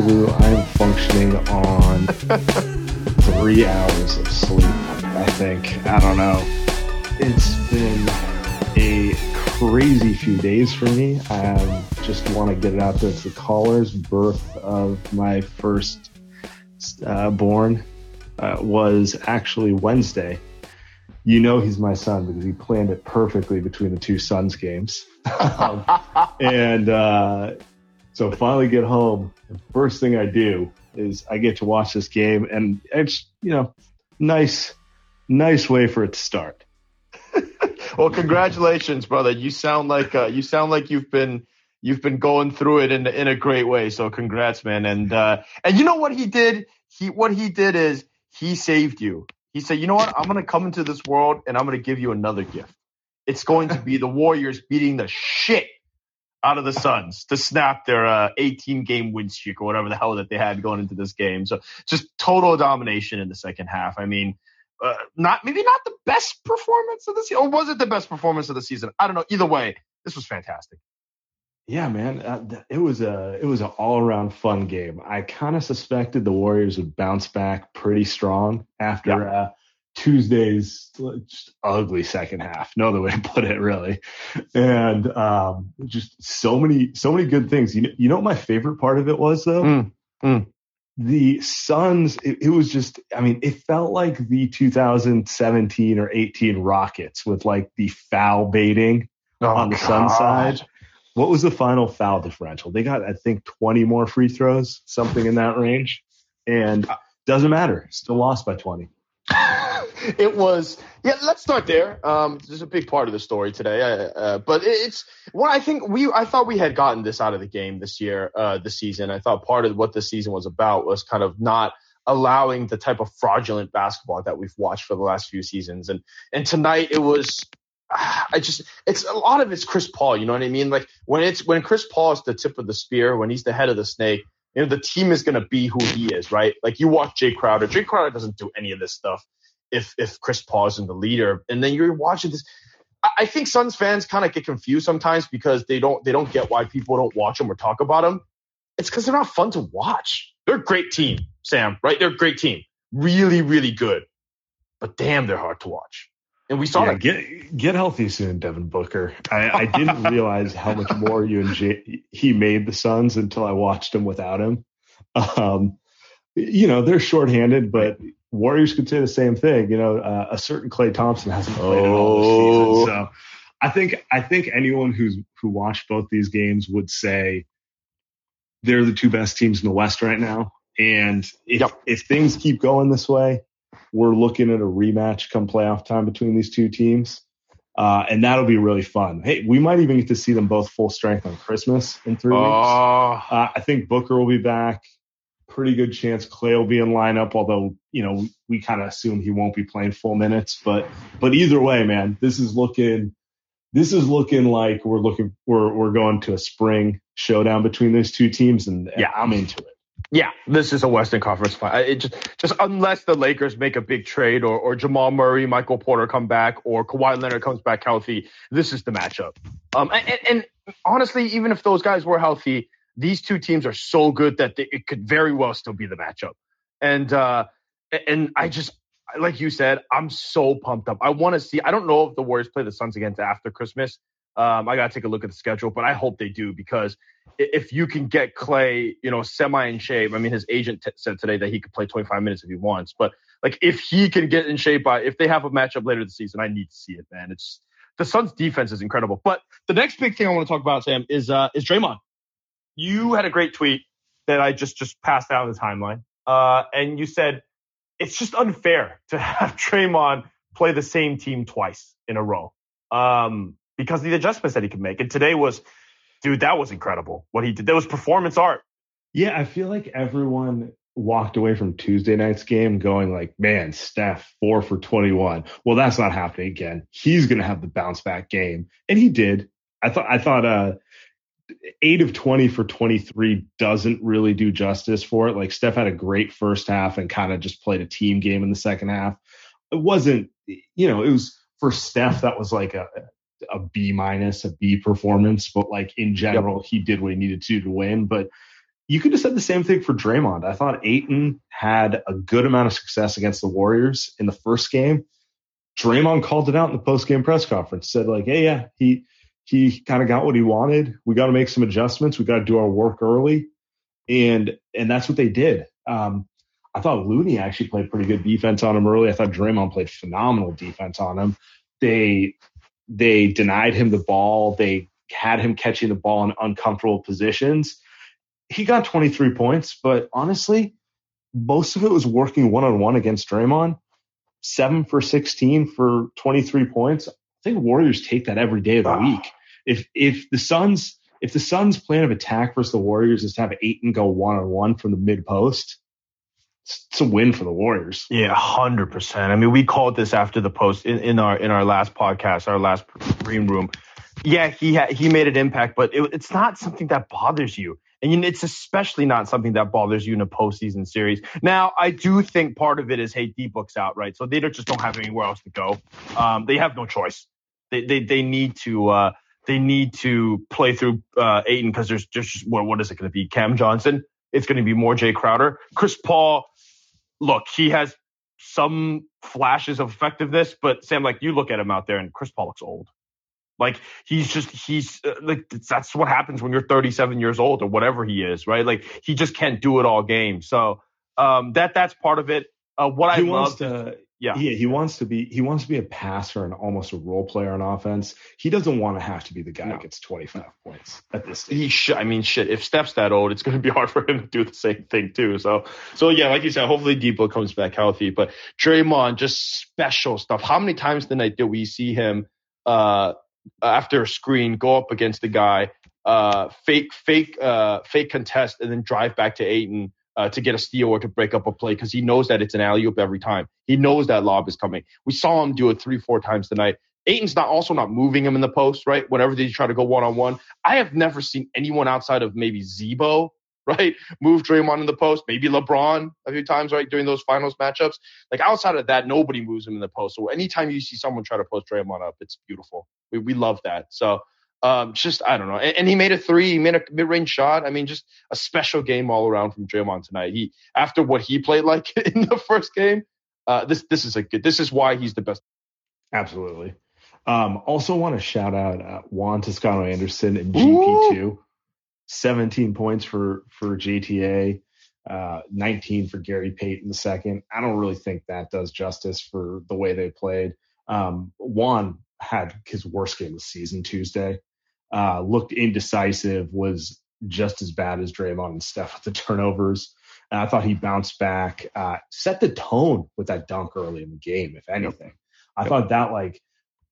Liu, I am functioning on three hours of sleep, I think. I don't know. It's been a crazy few days for me. I just want to get it out there It's the callers. Birth of my first uh, born uh, was actually Wednesday. You know he's my son because he planned it perfectly between the two Suns games. um, and uh, so finally get home. The first thing I do is I get to watch this game, and it's you know nice, nice way for it to start. well, congratulations, brother. You sound like uh, you sound like you've been you've been going through it in in a great way. So congrats, man. And uh, and you know what he did? He what he did is he saved you. He said, you know what? I'm gonna come into this world and I'm gonna give you another gift. It's going to be the Warriors beating the shit out of the Suns to snap their uh, 18 game win streak or whatever the hell that they had going into this game. So just total domination in the second half. I mean, uh, not maybe not the best performance of the season, or was it the best performance of the season? I don't know. Either way, this was fantastic. Yeah, man, uh, it was a it was an all around fun game. I kind of suspected the Warriors would bounce back pretty strong after yeah. Uh, Tuesday's just ugly second half. No other way to put it, really. And um, just so many, so many good things. You know, you know what my favorite part of it was though? Mm, mm. The Suns, it, it, was just, I mean, it felt like the 2017 or 18 Rockets with like the foul baiting oh, on the God. Sun side. What was the final foul differential? They got, I think, 20 more free throws, something in that range. And doesn't matter. Still lost by 20. it was yeah. Let's start there. Um, is a big part of the story today. Uh, uh, but it's what I think we. I thought we had gotten this out of the game this year, uh, this season. I thought part of what the season was about was kind of not allowing the type of fraudulent basketball that we've watched for the last few seasons. And and tonight it was. I just it's a lot of it's Chris Paul. You know what I mean? Like when it's when Chris Paul is the tip of the spear, when he's the head of the snake. You know, the team is going to be who he is, right? Like you watch Jay Crowder. Jay Crowder doesn't do any of this stuff if if Chris Paul isn't the leader. And then you're watching this. I think Suns fans kind of get confused sometimes because they don't they don't get why people don't watch them or talk about them. It's because they're not fun to watch. They're a great team, Sam. Right? They're a great team, really really good. But damn, they're hard to watch. And we saw yeah, that. Get get healthy soon, Devin Booker. I, I didn't realize how much more you and Jay, he made the Suns until I watched him without him. Um, you know they're shorthanded, but Warriors could say the same thing. You know, uh, a certain Klay Thompson hasn't played oh. at all this season, so I think I think anyone who's who watched both these games would say they're the two best teams in the West right now. And if yep. if things keep going this way, we're looking at a rematch come playoff time between these two teams. Uh, and that'll be really fun. Hey, we might even get to see them both full strength on Christmas in three oh. weeks. Uh, I think Booker will be back pretty good chance Klay will be in lineup, although, you know, we, we kind of assume he won't be playing full minutes. But but either way, man, this is looking this is looking like we're looking we're we're going to a spring showdown between those two teams and, and yeah. I'm into it. Yeah, this is a Western Conference final. Just, just unless the Lakers make a big trade or, or Jamal Murray, Michael Porter come back, or Kawhi Leonard comes back healthy, this is the matchup. Um, and, and honestly, even if those guys were healthy, these two teams are so good that they, it could very well still be the matchup. And uh, and I just like you said, I'm so pumped up. I want to see. I don't know if the Warriors play the Suns again after Christmas. Um, I got to take a look at the schedule, but I hope they do because if you can get Klay, you know, semi in shape. I mean, his agent t- said today that he could play 25 minutes if he wants, but like if he can get in shape by if they have a matchup later this season, I need to see it, man. It's the Suns' defense is incredible. But the next big thing I want to talk about, Sam, is uh, is Draymond. You had a great tweet that I just just passed out on the timeline, uh, and you said it's just unfair to have Draymond play the same team twice in a row. Um, because of the adjustments that he could make. And today was, dude, that was incredible. What he did, that was performance art. Yeah, I feel like everyone walked away from Tuesday night's game going like, man, Steph four for 21. Well, that's not happening again. He's going to have the bounce back game. And he did. I thought, I thought, uh, eight of 20 for 23 doesn't really do justice for it. Like Steph had a great first half and kind of just played a team game in the second half. It wasn't, you know, it was for Steph, that was like a, a B minus, a B performance, but like in general, yep. he did what he needed to to win. But you could have said the same thing for Draymond. I thought Ayton had a good amount of success against the Warriors in the first game. Draymond called it out in the post game press conference, said like, "Hey, yeah, he he kind of got what he wanted. We got to make some adjustments. We got to do our work early, and and that's what they did. Um, I thought Looney actually played pretty good defense on him early. I thought Draymond played phenomenal defense on him. They they denied him the ball. They had him catching the ball in uncomfortable positions. He got 23 points, but honestly, most of it was working one on one against Draymond. Seven for 16 for 23 points. I think Warriors take that every day of the ah. week. If if the Suns if the Suns' plan of attack versus the Warriors is to have Ayton go one on one from the mid post, it's a win for the Warriors. Yeah, hundred percent. I mean, we called this after the post in, in our in our last podcast, our last green room. Yeah, he ha- he made an impact, but it, it's not something that bothers you, and you it's especially not something that bothers you in a postseason series. Now, I do think part of it is, hey, D book's out, right? So they just don't have anywhere else to go. Um, they have no choice. They they they need to. Uh, they need to play through uh, Ayton because there's just what, what is it going to be? Cam Johnson. It's going to be more Jay Crowder. Chris Paul look, he has some flashes of effectiveness, but Sam, like you look at him out there, and Chris Paul looks old. Like he's just he's uh, like that's what happens when you're 37 years old or whatever he is, right? Like he just can't do it all game. So um, that that's part of it. Uh, what he I love to yeah. Yeah, he wants to be he wants to be a passer and almost a role player on offense. He doesn't want to have to be the guy no. that gets 25 points at this stage. He should, I mean shit, if Steph's that old, it's going to be hard for him to do the same thing too. So so yeah, like you said, hopefully D-Book comes back healthy, but Draymond just special stuff. How many times tonight did we see him uh after a screen go up against the guy uh fake fake uh fake contest and then drive back to Ayton uh, to get a steal or to break up a play because he knows that it's an alley oop every time. He knows that lob is coming. We saw him do it three, four times tonight. Ayton's not also not moving him in the post, right? Whenever they try to go one on one, I have never seen anyone outside of maybe Z-Bo, right, move Draymond in the post. Maybe LeBron a few times, right, during those finals matchups. Like outside of that, nobody moves him in the post. So anytime you see someone try to post Draymond up, it's beautiful. We we love that. So um, just I don't know. And, and, he made a three, he made a mid-range shot. I mean, just a special game all around from Draymond tonight. He after what he played like in the first game, uh, this this is a good. This is why he's the best. Absolutely. Um, also want to shout out uh, Juan Toscano Anderson and GP two. 17 points for for JTA, uh, 19 for Gary Payton the second. I don't really think that does justice for the way they played. Um, Juan had his worst game of the season Tuesday uh, looked indecisive, was just as bad as Draymond and Steph with the turnovers. And I thought he bounced back, uh, set the tone with that dunk early in the game, if anything. I yep. thought that like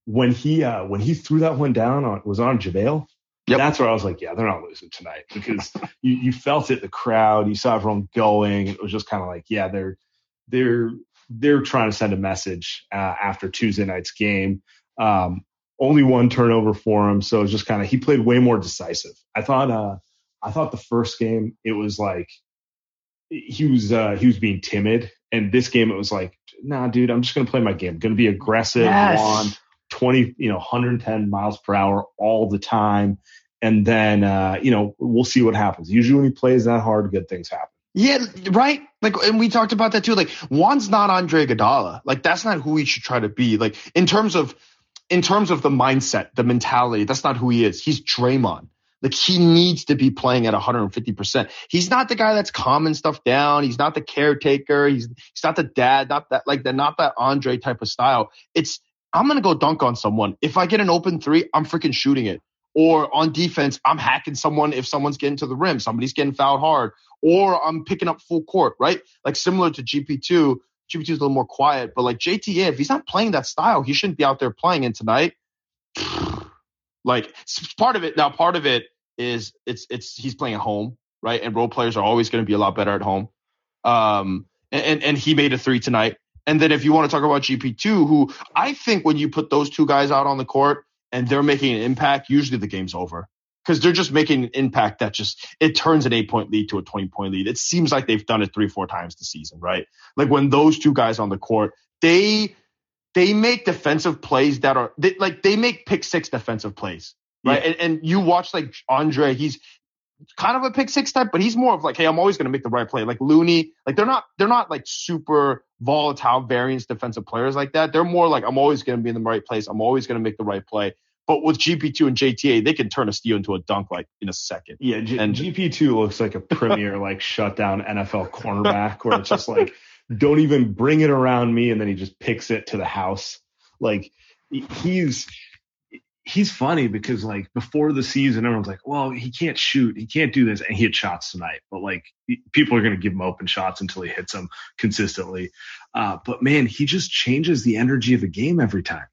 when he uh, when he threw that one down on was on JaVale. Yep. That's where I was like, yeah, they're not losing tonight because you, you felt it, the crowd, you saw everyone going. It was just kind of like, yeah, they're they're they're trying to send a message uh, after Tuesday night's game. Um, only one turnover for him. So it's just kind of he played way more decisive. I thought uh I thought the first game it was like he was uh, he was being timid. And this game, it was like, nah, dude, I'm just gonna play my game. I'm gonna be aggressive, yes. on 20, you know, 110 miles per hour all the time. And then, uh, you know, we'll see what happens. Usually when he plays that hard, good things happen. Yeah, right. Like, and we talked about that too. Like, Juan's not Andre Iguodala. Like, that's not who he should try to be. Like, in terms of, in terms of the mindset, the mentality, that's not who he is. He's Draymond. Like he needs to be playing at 150%. He's not the guy that's calming stuff down. He's not the caretaker. He's he's not the dad. Not that like the not that Andre type of style. It's I'm gonna go dunk on someone. If I get an open three, I'm freaking shooting it. Or on defense, I'm hacking someone if someone's getting to the rim, somebody's getting fouled hard, or I'm picking up full court, right? Like similar to GP2. GP2 is a little more quiet, but like JTA, if he's not playing that style, he shouldn't be out there playing. And tonight, like part of it now, part of it is it's it's he's playing at home, right? And role players are always going to be a lot better at home. Um, and and he made a three tonight. And then if you want to talk about GP2, who I think when you put those two guys out on the court and they're making an impact, usually the game's over because they're just making an impact that just it turns an eight point lead to a 20 point lead. It seems like they've done it three, four times this season, right? Like when those two guys on the court, they they make defensive plays that are they, like they make pick six defensive plays, right? Yeah. And, and you watch like Andre, he's kind of a pick six type, but he's more of like, hey, I'm always going to make the right play. Like Looney, like they're not they're not like super volatile variance defensive players like that. They're more like I'm always going to be in the right place. I'm always going to make the right play. But with GP2 and JTA, they can turn a steal into a dunk like in a second. Yeah, G- and GP2 looks like a premier like shutdown NFL cornerback where it's just like don't even bring it around me. And then he just picks it to the house. Like he's, he's funny because like before the season, everyone's like, well, he can't shoot. He can't do this. And he had shots tonight, but like people are going to give him open shots until he hits them consistently. Uh, but man, he just changes the energy of the game every time.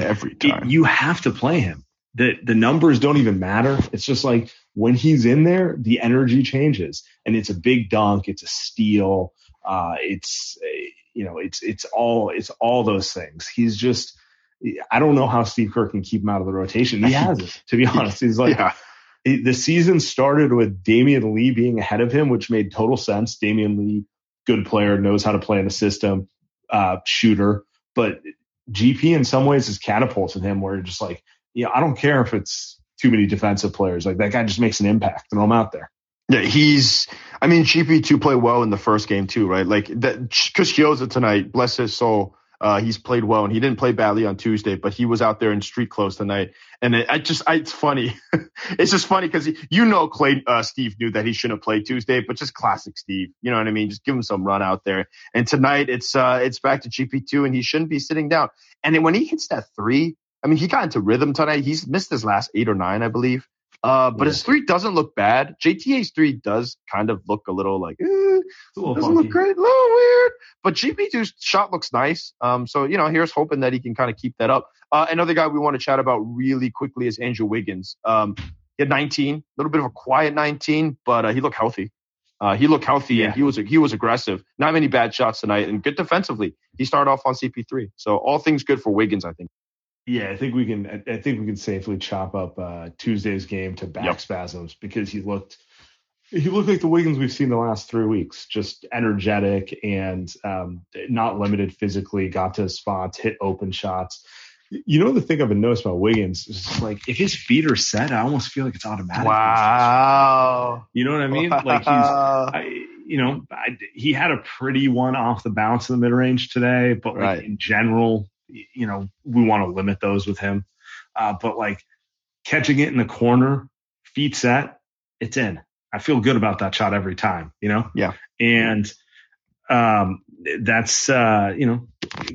Like every time it, you have to play him. The, the numbers don't even matter. It's just like when he's in there, the energy changes and it's a big dunk. It's a steal. Uh, it's you know it's it's all it's all those things. He's just I don't know how Steve Kerr can keep him out of the rotation. He hasn't, to be honest. He's like yeah. the season started with Damion Lee being ahead of him, which made total sense. Damion Lee, good player, knows how to play in the system, uh, shooter, but GP in some ways has catapulted him where just like, yeah, I don't care if it's too many defensive players. Like that guy just makes an impact and I'm out there. Yeah, he's. I mean, GP2 played well in the first game too, right? Like that. Chris Chiozza tonight, bless his soul. Uh, he's played well, and he didn't play badly on Tuesday, but he was out there in street clothes tonight. And it, I just, I, it's funny. it's just funny because you know, Klay, uh, Steve knew that he shouldn't have played Tuesday, but just classic Steve. You know what I mean? Just give him some run out there. And tonight, it's, uh, it's back to GP2, and he shouldn't be sitting down. And when he hits that three, I mean, he got into rhythm tonight. He's missed his last eight or nine, I believe. Uh, but yeah. his three doesn't look bad. JTA's three does kind of look a little like, eh, a little doesn't funky. look great, a little weird. But GP2's shot looks nice. Um, so you know, here's hoping that he can kind of keep that up. Uh, another guy we want to chat about really quickly is Andrew Wiggins. Um, he had 19, a little bit of a quiet 19, but uh, he looked healthy. Uh, he looked healthy yeah. and he was he was aggressive. Not many bad shots tonight, and good defensively. He started off on CP3, so all things good for Wiggins, I think. Yeah, I think we can. I think we can safely chop up uh, Tuesday's game to back yep. spasms because he looked he looked like the Wiggins we've seen the last three weeks, just energetic and um, not limited physically. Got to spots, hit open shots. You know the thing I've been noticing about Wiggins is like if his feet are set, I almost feel like it's automatic. Wow. You know what I mean? Wow. Like he's, I, you know, I, he had a pretty one off the bounce in the mid range today, but like right. in general, you know, we want to limit those with him. Uh, but like catching it in the corner, feet set, it's in. I feel good about that shot every time, you know? Yeah. And um, that's, uh, you know,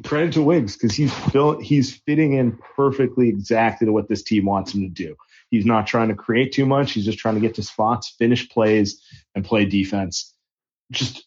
credit to Wiggs because he's fill, he's fitting in perfectly exactly to what this team wants him to do. He's not trying to create too much. He's just trying to get to spots, finish plays, and play defense. Just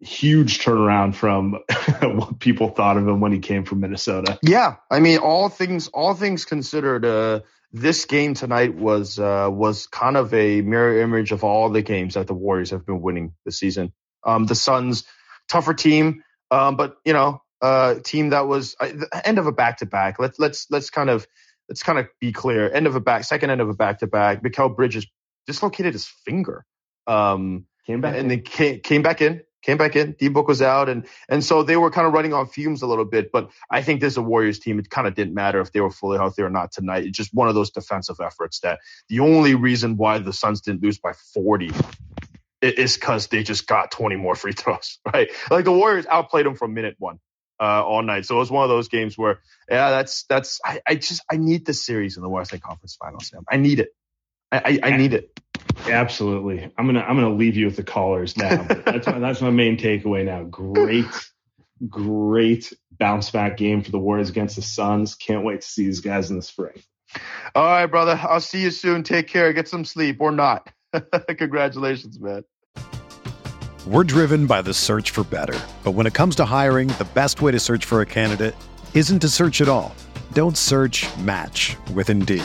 huge turnaround from what people thought of him when he came from Minnesota. Yeah, I mean, all things all things considered, uh, this game tonight was uh, was kind of a mirror image of all the games that the Warriors have been winning this season. Um, the Suns, tougher team, um, but you know, uh, team that was uh, the end of a back to back. Let's let's let's kind of let's kind of be clear. End of a back, second end of a back to back. Mikal Bridges dislocated his finger. Um, Came back and in. then came, came back in. Came back in. D Book was out, and and so they were kind of running on fumes a little bit. But I think this is a Warriors team. It kind of didn't matter if they were fully healthy or not tonight. It's just one of those defensive efforts that the only reason why the Suns didn't lose by 40 is because they just got 20 more free throws, right? Like the Warriors outplayed them from minute one uh, all night. So it was one of those games where, yeah, that's that's I, I just I need this series in the Western Conference Finals. Sam. I need it. I, I, I need it. Absolutely. I'm gonna I'm gonna leave you with the callers now. that's my, that's my main takeaway now. Great, great bounce back game for the Warriors against the Suns. Can't wait to see these guys in the spring. All right, brother. I'll see you soon. Take care. Get some sleep or not. Congratulations, man. We're driven by the search for better. But when it comes to hiring, the best way to search for a candidate isn't to search at all. Don't search match with Indeed.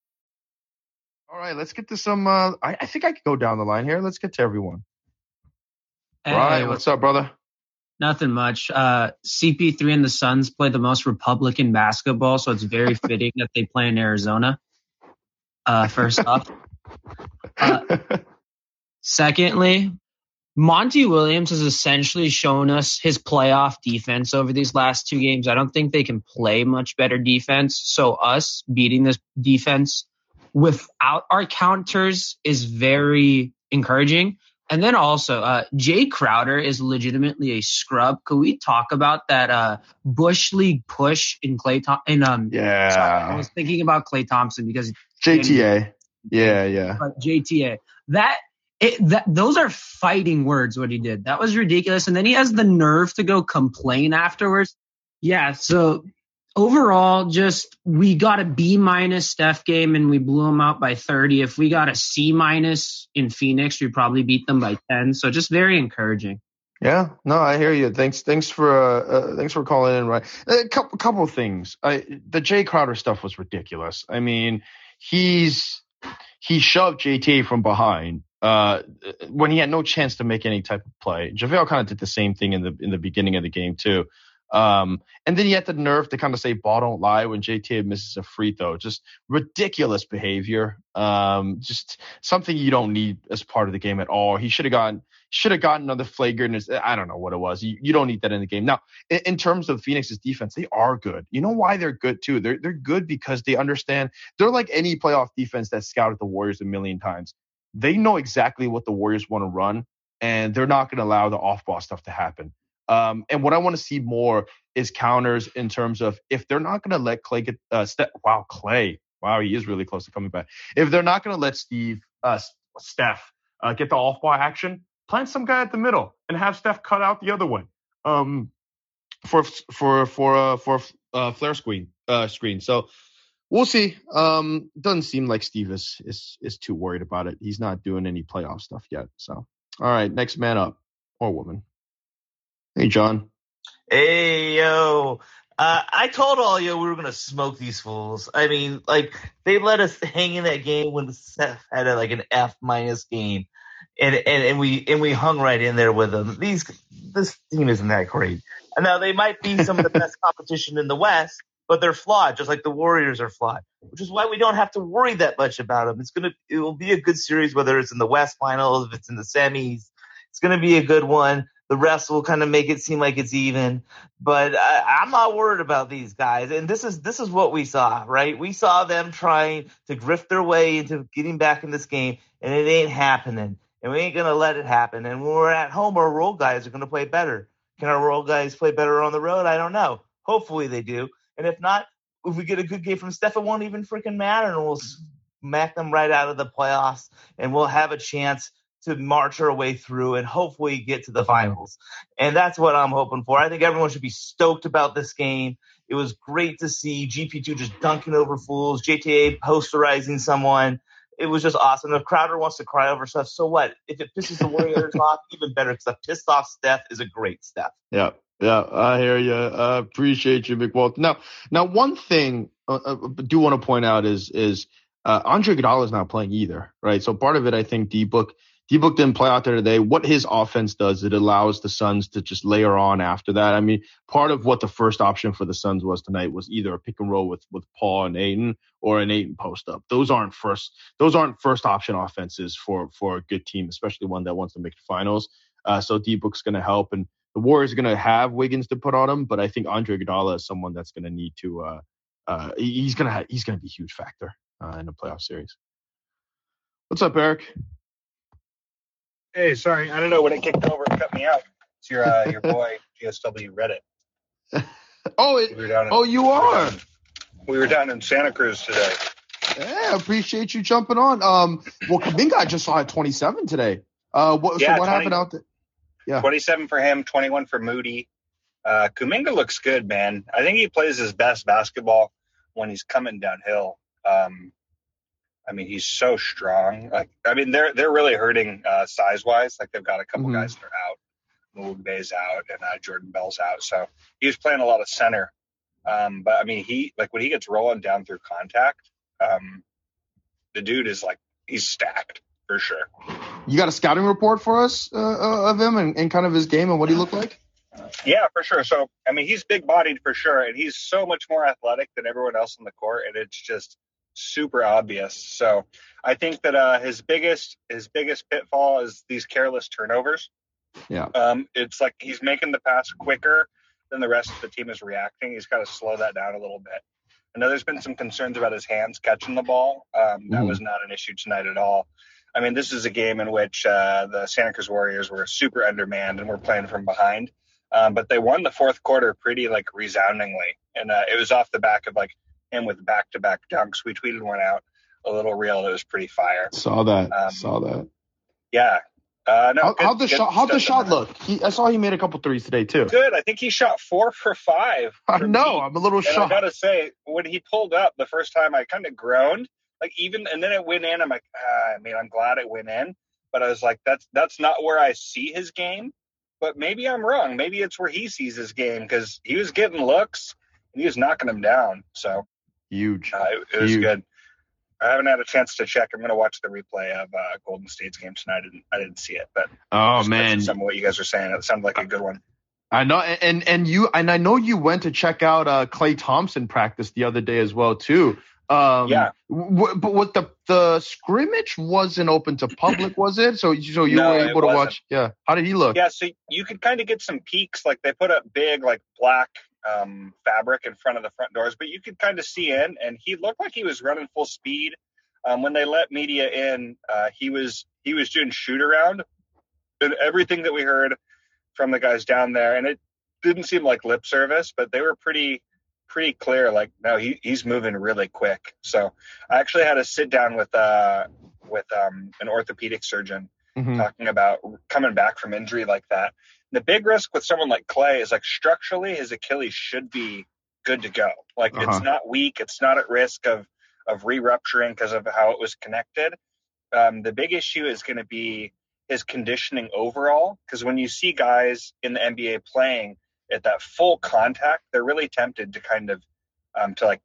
All right, let's get to some. Uh, I, I think I could go down the line here. Let's get to everyone. Hey, Ryan, what's up, brother? Nothing much. Uh, CP3 and the Suns play the most Republican basketball, so it's very fitting that they play in Arizona. Uh, first off. Uh, secondly, Monty Williams has essentially shown us his playoff defense over these last two games. I don't think they can play much better defense. So us beating this defense without our counters is very encouraging. And then also, uh, Jay Crowder is legitimately a scrub. Could we talk about that uh, Bush League push in Klay? In um, yeah, sorry, I was thinking about Klay Thompson because JTA. Yeah, yeah. But JTA, that it, that those are fighting words. What he did, that was ridiculous. And then he has the nerve to go complain afterwards. Yeah. So overall, just we got a B minus Steph game and we blew them out by 30. If we got a C minus in Phoenix, we probably beat them by 10. So just very encouraging. Yeah, no, I hear you. Thanks, thanks for uh, uh thanks for calling in. Right, a couple couple of things. I, the Jay Crowder stuff was ridiculous. I mean, he's he shoved JT from behind uh, when he had no chance to make any type of play. JaVale kind of did the same thing in the in the beginning of the game too. Um, and then he had the nerve to kind of say ball don't lie when JT misses a free throw. Just ridiculous behavior. Um, just something you don't need as part of the game at all. He should have gotten should have gotten another flagrant. I don't know what it was. You, you don't need that in the game. Now, in, in, terms of Phoenix's defense, they are good. You know why they're good too? They're they're good because they understand they're like any playoff defense that scouted the Warriors a million times. They know exactly what the Warriors want to run, and they're not going to allow the off-ball stuff to happen. Um, and what I want to see more is counters in terms of if they're not going to let Klay get uh, step. Wow, Klay. Wow, he is really close to coming back. If they're not going to let Steve, uh, Steph, uh, get the off-ball action, plant some guy at the middle and have Steph cut out the other one. Um, for for for uh, for uh, flare screen uh, screen. So we'll see. Um, doesn't seem like Steve is is is too worried about it. He's not doing any playoff stuff yet. So all right, next man up or woman. Hey, John. Hey, yo. Uh, I told all you we were gonna smoke these fools. I mean, like they let us hang in that game when Steph had a, like an F minus game. and, and and we and we hung right in there with them. These this team isn't that great. And now they might be some of the best competition in the West, but they're flawed, just like the Warriors are flawed. Which is why we don't have to worry that much about them. It's gonna it will be a good series, whether it's in the West Finals, if it's in the semis. It's gonna be a good one. The refs will kind of make it seem like it's even, but I, I'm not worried about these guys. And this is this is what we saw, right? We saw them trying to grift their way into getting back in this game, and it ain't happening and we ain't gonna let it happen. And when we're at home, our role guys are gonna play better. Can our role guys play better on the road? I don't know. Hopefully they do. And if not, if we get a good game from Steph, it won't even freaking matter, and we'll smack them right out of the playoffs, and we'll have a chance to march our way through and hopefully get to the finals. And that's what I'm hoping for. I think everyone should be stoked about this game. It was great to see GP2 just dunking over fools, JTA posterizing someone it was just awesome. If Crowder wants to cry over stuff, so what? If it pisses the Warriors off, even better because a pissed off Steph is a great Steph. Yeah, yeah, I hear you. I appreciate you, McWalter. Now, now one thing uh, I uh, do want to point out is is uh, Andre Iguodala is not playing either, right? So part of it, I think, D book D-Book didn't play out there today. What his offense does, it allows the Suns to just layer on after that. I mean, part of what the first option for the Suns was tonight was either a pick and roll with with Paul and Ayton or an Ayton post up. Those aren't first those aren't first option offenses for for a good team, especially one that wants to make the finals. Uh, so D-Book's going to help, and the Warriors are going to have Wiggins to put on him, but I think Andre Iguodala is someone that's going to need to. Uh, uh, he's going to he's going to be a huge factor uh, in the playoff series. What's up, Eric? Hey, sorry, I don't know when it kicked over and cut me out. It's your uh, your boy GSW Reddit. oh, it, we in, oh, you are. We were, down, we were down in Santa Cruz today. Yeah, appreciate you jumping on. Um, well, Kuminga I just saw at 27 today. Uh, what, yeah, so what 20, happened out there? Yeah, 27 for him, 21 for Moody. Uh, Kuminga looks good, man. I think he plays his best basketball when he's coming downhill. Um, I mean, he's so strong. Like, I mean, they're they're really hurting uh, size wise. Like, they've got a couple mm-hmm. guys that are out. Bay's out and uh, Jordan Bell's out, so he was playing a lot of center. Um, but I mean, he like when he gets rolling down through contact, um, the dude is like he's stacked for sure. You got a scouting report for us uh, uh of him and, and kind of his game and what he looked like? Yeah, for sure. So I mean, he's big bodied for sure, and he's so much more athletic than everyone else on the court, and it's just super obvious. So I think that uh, his biggest his biggest pitfall is these careless turnovers. Yeah. Um, it's like he's making the pass quicker than the rest of the team is reacting. He's got to slow that down a little bit. I know there's been some concerns about his hands catching the ball. Um, that mm. was not an issue tonight at all. I mean, this is a game in which uh, the Santa Cruz Warriors were super undermanned and were playing from behind. Um, but they won the fourth quarter pretty like resoundingly, and uh, it was off the back of like him with back to back dunks. We tweeted one out, a little reel that was pretty fire. Saw that. Um, saw that. Yeah. Uh, no, how, good, how'd the shot? How'd the shot look? He, I saw he made a couple threes today too. Good. I think he shot four for five. I know. I'm a little and shocked. I gotta say, when he pulled up the first time, I kind of groaned. Like even, and then it went in. I'm like, ah, I mean, I'm glad it went in, but I was like, that's that's not where I see his game. But maybe I'm wrong. Maybe it's where he sees his game because he was getting looks and he was knocking them down. So Huge. Uh, it, it was Huge. good. I haven't had a chance to check. I'm going to watch the replay of uh, Golden State's game tonight. I didn't, I didn't see it, but oh man, some of what you guys are saying, it sounded like a good one. I know, and and you and I know you went to check out uh, Klay Thompson practice the other day as well too. Um, yeah. W- but what the the scrimmage wasn't open to public, was it? So so you no, were able to watch. Yeah. How did he look? Yeah. So you could kind of get some peeks. Like they put up big like black um, fabric in front of the front doors, but you could kind of see in, and he looked like he was running full speed. Um, when they let media in, uh, he was he was doing shoot around, and everything that we heard from the guys down there, and it didn't seem like lip service, but they were pretty pretty clear. Like, no, he, he's moving really quick. So I actually had a sit down with uh with um, an orthopedic surgeon mm-hmm. talking about coming back from injury like that the big risk with someone like Klay is like structurally his Achilles should be good to go. Like uh-huh. it's not weak, it's not at risk of of re-rupturing because of how it was connected. Um, the big issue is going to be his conditioning overall because when you see guys in the NBA playing at that full contact, they're really tempted to kind of um, to like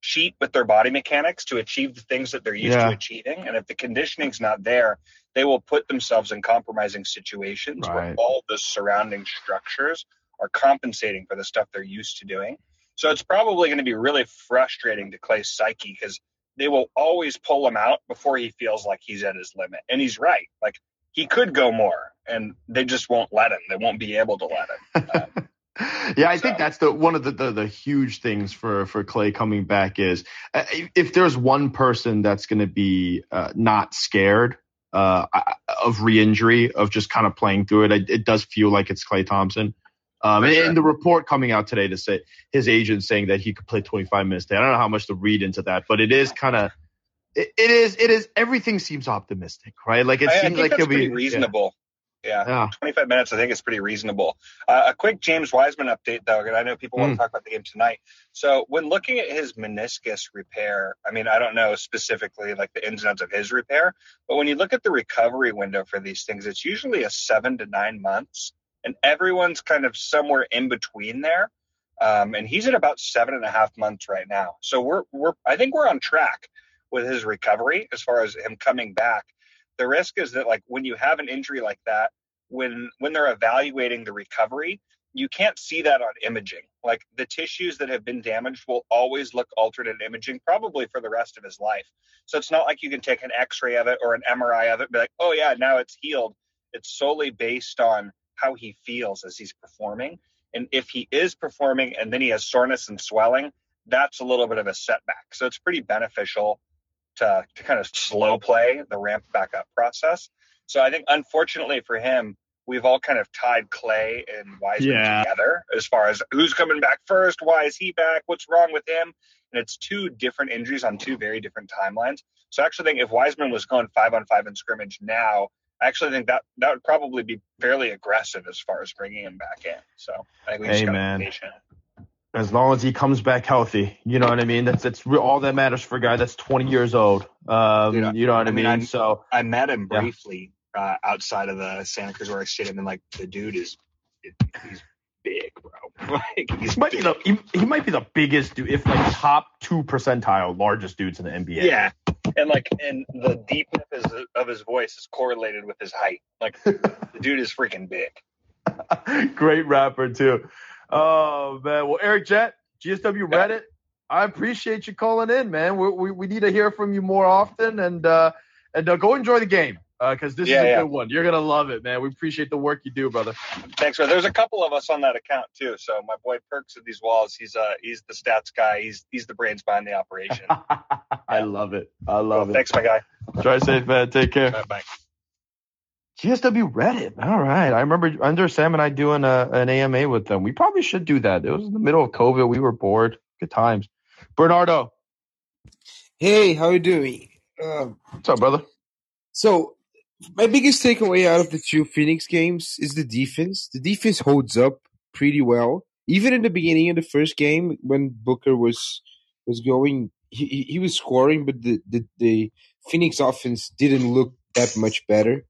cheat with their body mechanics to achieve the things that they're used Yeah. to achieving. And if the conditioning's not there, they will put themselves in compromising situations where all the surrounding structures are compensating for the stuff they're used to doing. So it's probably going to be really frustrating to Klay's psyche because they will always pull him out before he feels like he's at his limit. And he's right. Like he could go more and they just won't let him. They won't be able to let him. Um, yeah, I think that's the one of the, the the huge things for for Klay coming back is uh, if there's one person that's going to be uh, not scared uh, of re-injury of just kind of playing through it, it, it does feel like it's Klay Thompson. Um, and, sure. and the report coming out today to say his agent saying that he could play 25 minutes. Today. I don't know how much to read into that, but it is kind of it, it is it is everything seems optimistic, right? Like it I, I seems think like he'll be reasonable. Yeah. Yeah. 25 minutes, I think is pretty reasonable. Uh, a quick James Wiseman update, though, and I know people want Mm. to talk about the game tonight. So, when looking at his meniscus repair, I mean, I don't know specifically like the ins and outs of his repair, but when you look at the recovery window for these things, it's usually a seven to nine months, and everyone's kind of somewhere in between there. Um, and he's at about seven and a half months right now. So we're we're I think we're on track with his recovery as far as him coming back the risk is that like when you have an injury like that when when they're evaluating the recovery you can't see that on imaging. Like the tissues that have been damaged will always look altered in imaging probably for the rest of his life. So it's not like you can take an x-ray of it or an mri of it and be like oh yeah now it's healed. It's solely based on how he feels as he's performing. And if he is performing and then he has soreness and swelling that's a little bit of a setback. So it's pretty beneficial to, to kind of slow play the ramp back up process. So I think unfortunately for him, we've all kind of tied Klay and Wiseman Yeah. together as far as who's coming back first, why is he back, what's wrong with him, and it's two different injuries on two very different timelines. So I actually think if Wiseman was going five on five in scrimmage now, I actually think that that would probably be fairly aggressive as far as bringing him back in. So I think we just Hey, got to be patient. as long as he comes back healthy. You know what I mean? That's that's re- all that matters for a guy that's 20 years old. Um, Dude, you know what I, I mean? I'm- so I met him briefly uh, outside of the Santa Cruz Warriors Stadium, and like the dude is, he's big, bro. like he's he might be the he, he might be the biggest dude, if like top two percentile largest dudes in the NBA. yeah, and like and the deepness of his, of his voice is correlated with his height. Like the dude is freaking big. Great rapper too. Oh man. Well, Eric Jett, GSW Reddit. I appreciate you calling in, man. We, we, we need to hear from you more often, and uh, and uh, go enjoy the game because this Yeah, is a yeah. good one. You're gonna love it, man. We appreciate the work you do, brother. Thanks, bro. There's a couple of us on that account too. So my boy Perks of these walls, he's uh he's the stats guy. He's he's the brains behind the operation. I love it. I love it. Thanks, my guy. Try safe, man. Take care. Bye. Bye. GSW Reddit. All right. I remember under Sam and I doing a, an AMA with them. We probably should do that. It was in the middle of COVID. We were bored. Good times. Bernardo. Hey, how you doing? Um, What's up, brother? so my biggest takeaway out of the two Phoenix games is the defense. The defense holds up pretty well. Even in the beginning of the first game, when Booker was was going, he he, was scoring, but the, the the Phoenix offense didn't look that much better.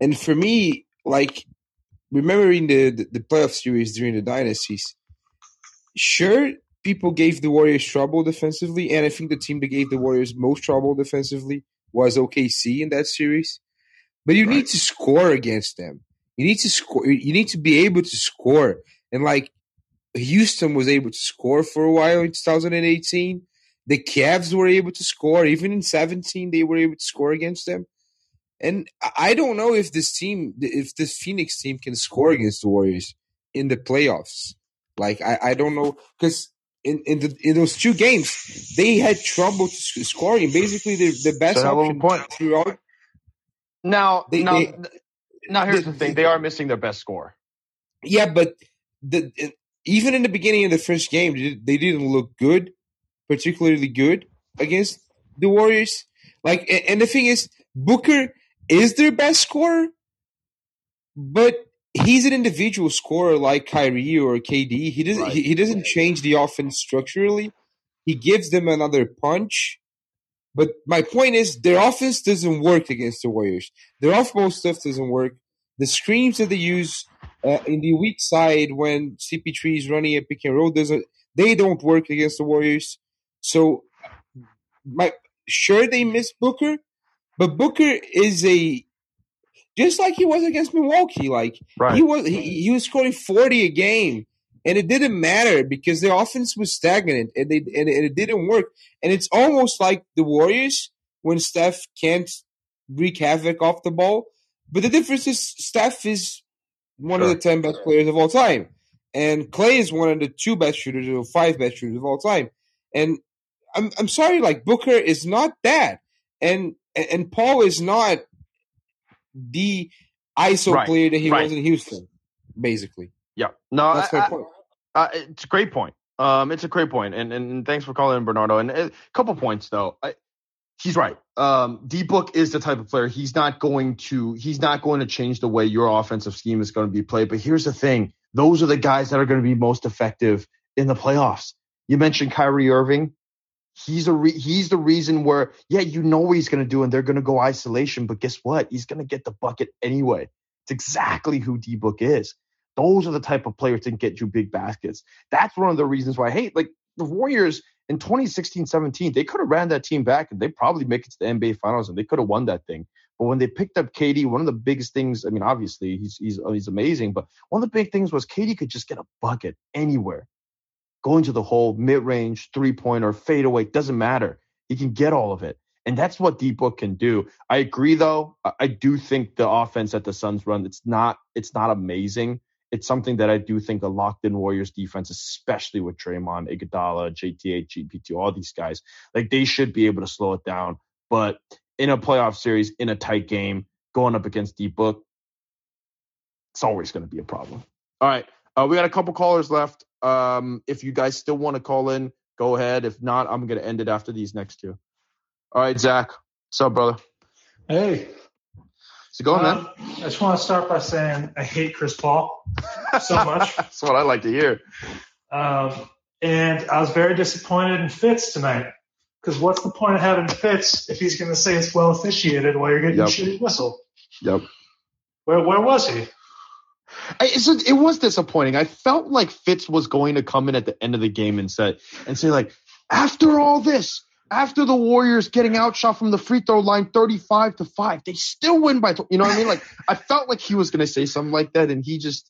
And for me, like remembering the, the the playoff series during the dynasties, sure people gave the Warriors trouble defensively, and I think the team that gave the Warriors most trouble defensively was OKC in that series. But you need to score against them. You need to score. You need to be able to score. And like Houston was able to score for a while in 2018. The Cavs were able to score. Even in 17, they were able to score against them. And I- don't know if this team, if this Phoenix team can score against the Warriors in the playoffs. Like I, I don't know because in in, the, in those two games they had trouble scoring. Basically, the the best It's a hell of a option point. throughout. Now, They- now, they- now here's the- the thing. They are missing their best score. Yeah, but the even in the beginning of the first game, they, didn't look good, particularly good against the Warriors. Like, and, and the thing is, Booker is their best scorer, but he's an individual scorer like Kyrie or KD. He doesn't. Right. He, he doesn't change the offense structurally. He gives them another punch. But my point is, their offense doesn't work against the Warriors. Their off-ball stuff doesn't work. The screens that they use uh, in the weak side when CP3 is running a pick and roll doesn't. They don't work against the Warriors. So, my sure they miss Booker, but Booker is a just like he was against Milwaukee. Like Right. he was, he, he was scoring forty a game, and it didn't matter because their offense was stagnant and they and, and it didn't work. And it's almost like the Warriors when Steph can't wreak havoc off the ball. But the difference is Steph is one of the ten best players of all time, and Klay is one of the two best shooters or five best shooters of all time. And I'm I'm sorry, like Booker is not that, and and and Paul is not the ISO Right, player that he right. was in Houston, basically. Yeah. No, That's I- I- point. Uh, it's a great point. Um, it's a great point, and and, and thanks for calling in, Bernardo. And a couple points though. I, he's right. Um, D-Book is the type of player. He's not going to. He's not going to change the way your offensive scheme is going to be played. But here's the thing: those are the guys that are going to be most effective in the playoffs. You mentioned Kyrie Irving. He's a re- he's the reason where yeah you know what he's going to do and they're going to go isolation but guess what he's going to get the bucket anyway. It's exactly who D-Book is. Those are the type of players that can get you big baskets. That's one of the reasons why I hate like the Warriors in 2016 17. They could have ran that team back and they probably make it to the NBA Finals and they could have won that thing. But when they picked up KD, one of the biggest things, I mean, obviously he's he's uh, he's amazing, but one of the big things was KD could just get a bucket anywhere. Going to the hole, mid range, three pointer, fade away, doesn't matter. He can get all of it. And that's what D-Book can do. I agree though. I- do think the offense that the Suns run, it's not it's not amazing. It's something that I do think a locked in Warriors defense, especially with Draymond, Iguodala, JTA, GPT, all these guys, like they should be able to slow it down. But in a playoff series, in a tight game, going up against D-Book, it's always going to be a problem. All right. Uh, we got a couple callers left. Um, if you guys still want to call in, go ahead. If not, I'm going to end it after these next two. All right, Zach. What's up, brother? Hey, How's it going, man? um, I just want to start by saying I hate Chris Paul so much. That's what I like to hear. Um, and I was very disappointed in Fitz tonight. Because what's the point of having Fitz if he's going to say it's well officiated while you're getting Yep. shitty whistle? Yep. Where where was he? I- it was disappointing. I felt like Fitz was going to come in at the end of the game and say and say like, after all this, after the Warriors getting outshot from the free throw line, thirty-five to five, they still win by. You know what I mean? Like I felt like he was going to say something like that, and he just.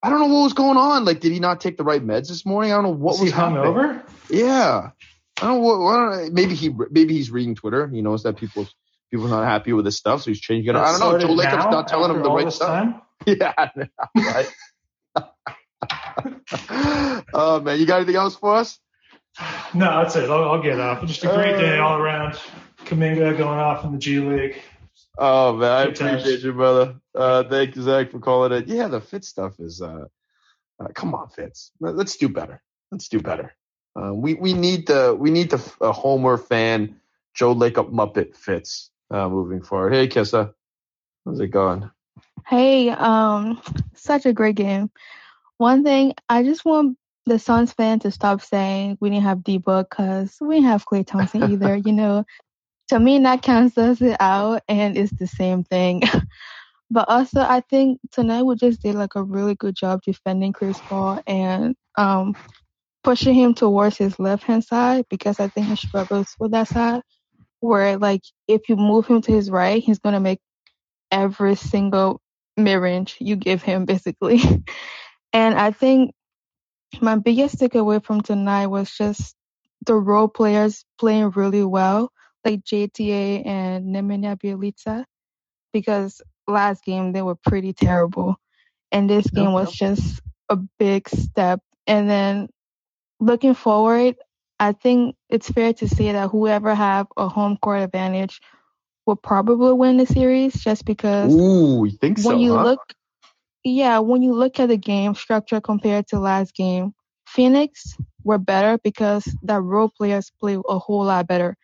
I don't know what was going on. Like, did he not take the right meds this morning? I don't know what Was was, he hung happening. over? Yeah, I don't know maybe he maybe he's reading Twitter. He knows that people people are not happy with his stuff, so he's changing it. I don't know. Joe Lacob's not telling him the right stuff. time? Yeah, right. oh man, you got anything else for us? No, that's it. I'll, I'll get off. Just a great day all around. Kuminga going off in the G League. Oh man, I Good times. appreciate you, brother. Uh, thank you, Zach, for calling it. Yeah, the fit stuff is. Uh, uh, come on, Fitz. Let- Let's do better. Let's do better. Uh, we we need the we need the uh, Homer fan Joe Lacob Muppet Fitz uh, moving forward. Hey, Kissa, how's it going? Hey, um, such a great game. One thing, I just want the Suns fan to stop saying we didn't have D-Book because we didn't have Klay Thompson either. you know, to me that cancels it out, and it's the same thing. but also, I think tonight we just did like a really good job defending Chris Paul and um pushing him towards his left hand side because I think he struggles with that side. Where like if you move him to his right, he's gonna make every single mid range you give him basically. and I think my biggest takeaway from tonight was just the role players playing really well, like JTA and Nemanja Bjelica, because last game they were pretty terrible. And this game was just a big step. And then looking forward, I think it's fair to say that whoever have a home court advantage will probably win the series just because Ooh, you think so? when you huh? look yeah when you look at the game structure compared to last game phoenix were better because the role players play a whole lot better.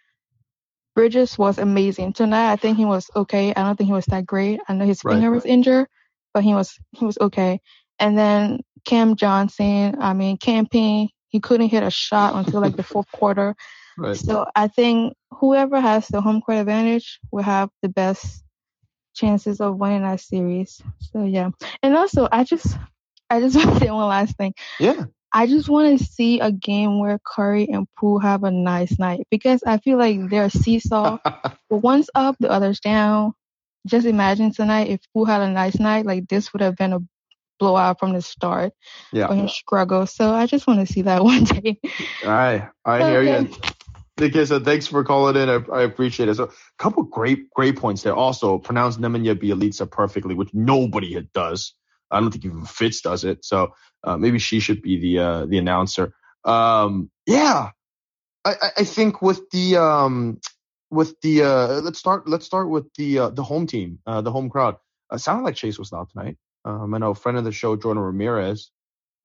Bridges was amazing. Tonight i think he was okay. I don't think he was that great. I know his Right, finger was injured but he was he was okay. And then cam johnson i mean camping he couldn't hit a shot until like the fourth quarter. Right. so I think whoever has the home court advantage will have the best chances of winning that series. So yeah. And also I just I just want to say one last thing. Yeah. I just want to see a game where Curry and Poole have a nice night because I feel like they're a seesaw. but one's up, the other's down. Just imagine tonight if Poole had a nice night, like this would have been a blowout from the start Yeah. him struggle. So I just want to see that one day. I I So, hear you. Nikki, so thanks for calling in. I, I appreciate it. So a couple great great points there. Also, pronounce Nemanja Bjelica perfectly, which nobody does. I don't think even Fitz does it. So uh, maybe she should be the uh, the announcer. Um, yeah, I, I- I think with the um, with the uh, let's start let's start with the uh, the home team, uh, the home crowd. Uh, sounded like Chase was not tonight. Um, I know a friend of the show, Jordan Ramirez,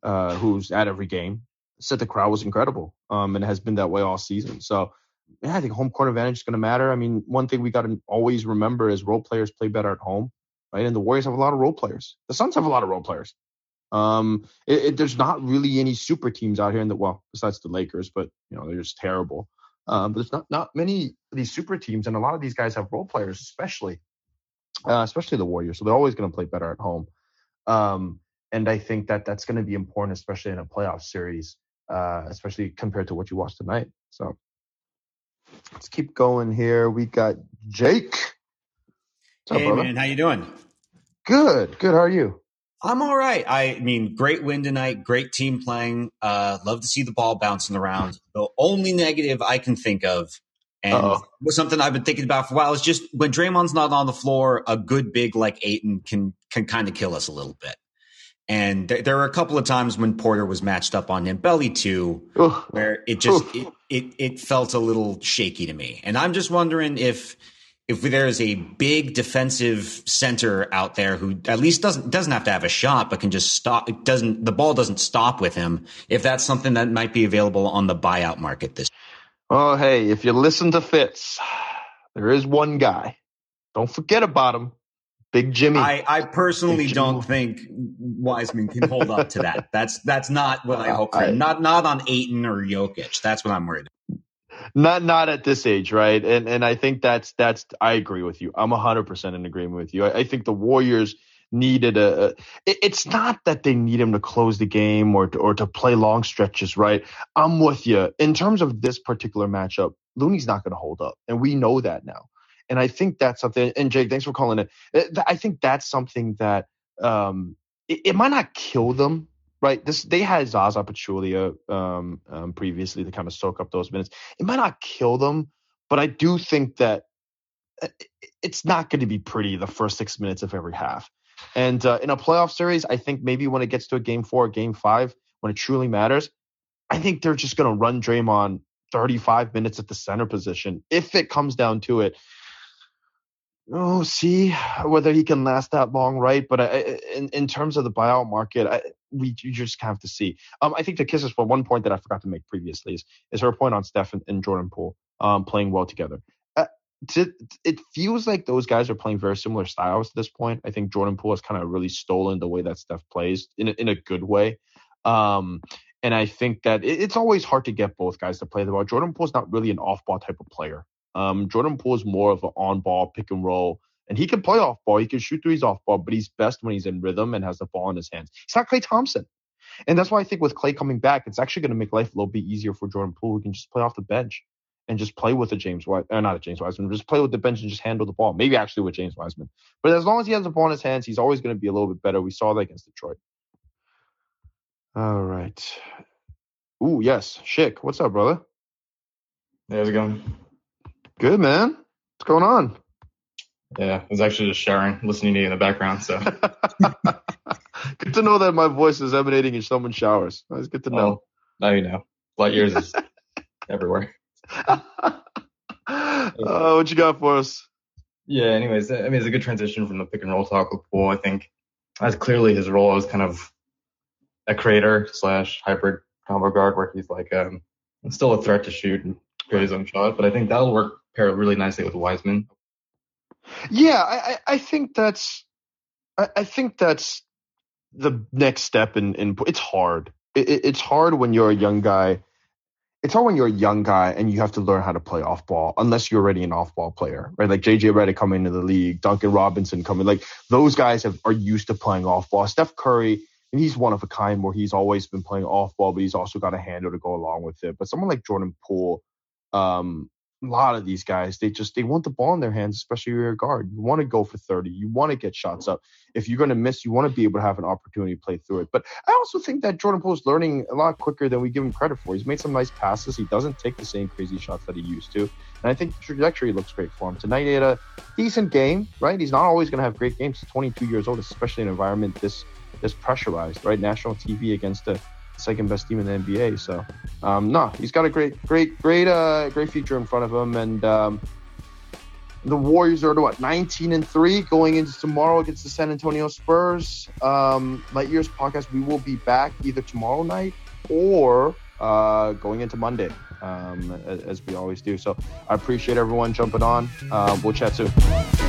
uh, who's at every game, said the crowd was incredible, um, and has been that way all season. So, yeah, I think home court advantage is going to matter. I mean, one thing we got to always remember is role players play better at home, right? And the Warriors have a lot of role players. The Suns have a lot of role players. Um, it, it, there's not really any super teams out here in the well, besides the Lakers, but you know they're just terrible. Um, but there's not not many of these super teams, and a lot of these guys have role players, especially uh, especially the Warriors. So they're always going to play better at home. Um, and I think that that's going to be important, especially in a playoff series, uh, especially compared to what you watched tonight. So let's keep going here. We got Jake. What's Hey man, how you doing? Good, good. How are you? I'm all right. I mean, great win tonight. Great team playing. Uh, love to see the ball bouncing around. The only negative I can think of, and Uh-oh. was something I've been thinking about for a while, is just when Draymond's not on the floor, a good big like Ayton can can kind of kill us a little bit. And th- there were a couple of times when Porter was matched up on him, belly two, Ugh. where it just it, it it felt a little shaky to me. And I'm just wondering if if there is a big defensive center out there who at least doesn't doesn't have to have a shot, but can just stop. It doesn't the ball doesn't stop with him. If that's something that might be available on the buyout market this. Oh, hey, if you listen to Fitz, there is one guy. Don't forget about him. Big Jimmy. I, I personally Jimmy. don't think Wiseman can hold up to that. That's that's not what I hope for. I- Not not on Ayton or Jokic. That's what I'm worried. not not at this age, right? And and I think that's that's I agree with you. I'm 100% in agreement with you. I, I think the Warriors needed a, a it- it's not that they need him to close the game or to, or to play long stretches, right? I'm with you. In terms of this particular matchup, Looney's not going to hold up, and we know that now. And I think that's something. And Jake, thanks for calling it. I think that's something that um, it, it might not kill them, right? This they had Zaza Pachulia um, um, previously to kind of soak up those minutes. It might not kill them, but I do think that uh, it's not going to be pretty the first six minutes of every half. And uh, in a playoff series, I think maybe when it gets to a game four, game five, when it truly matters, I think they're just going to run Draymond 35 minutes at the center position if it comes down to it. Oh, see whether he can last that long, right? But I, I- in in terms of the buyout market, I, we you just have to see. Um, I think the kisses for one point that I forgot to make previously is is her point on Steph and, and Jordan Poole um playing well together. Uh, to, it feels like those guys are playing very similar styles at this point. I think Jordan Poole has kind of really stolen the way that Steph plays in a, in a good way. Um, and I think that it, it's always hard to get both guys to play the ball. Jordan Poole's not really an off ball type of player. Um, Jordan Poole is more of an on ball pick and roll, and he can play off ball. He can shoot threes off ball, but he's best when he's in rhythm and has the ball in his hands. He's not Klay Thompson. And that's why I think with Klay coming back, it's actually going to make life a little bit easier for Jordan Poole, who can just play off the bench and just play with a James White, or not a James Wiseman, just play with the bench and just handle the ball. Maybe actually with James Wiseman. But as long as he has the ball in his hands, he's always going to be a little bit better. We saw that against Detroit. All right. Ooh, yes. Schick. What's up, brother? How's it going? Good, man. What's going on? Yeah, I was actually just showering, listening to you in the background. So, good to know that my voice is emanating in someone's showers. That's good to know. well, now you know. Light years is everywhere. uh, what you got for us? Yeah. Anyways, I mean, it's a good transition from the pick and roll talk with Paul. I think that's clearly his role as kind of a creator slash hybrid combo guard, where he's like um still a threat to shoot and create his own shot. But I think that'll work pair really nicely with Wiseman. Yeah, I, I, think that's I, I think that's the next step in, in it's hard. It, it's hard when you're a young guy. It's hard when you're a young guy and you have to learn how to play off ball, unless you're already an off ball player, right? Like JJ Redick coming into the league, Duncan Robinson coming, like those guys have, are used to playing off ball. Steph Curry and he's one of a kind where he's always been playing off ball, but he's also got a handle to go along with it. But someone like Jordan Poole, um, a lot of these guys, they just they want the ball in their hands, especially your guard. You want to go for 30. You want to get shots up. If you're going to miss, you want to be able to have an opportunity to play through it. But I also think that Jordan Poole is learning a lot quicker than we give him credit for. He's made some nice passes. He doesn't take the same crazy shots that he used to. And I think the trajectory looks great for him. Tonight he had a decent game, right? He's not always going to have great games. He's 22 years old, especially in an environment this this pressurized, right? National TV against the second best team in the NBA. So, um, no, he's got a great, great, great, uh, great future in front of him. And um, the Warriors are what 19 and three going into tomorrow against the San Antonio Spurs. Um, Light Years podcast. We will be back either tomorrow night or uh, going into Monday, um, as, as, we always do. So I appreciate everyone jumping on. Uh, we'll chat soon.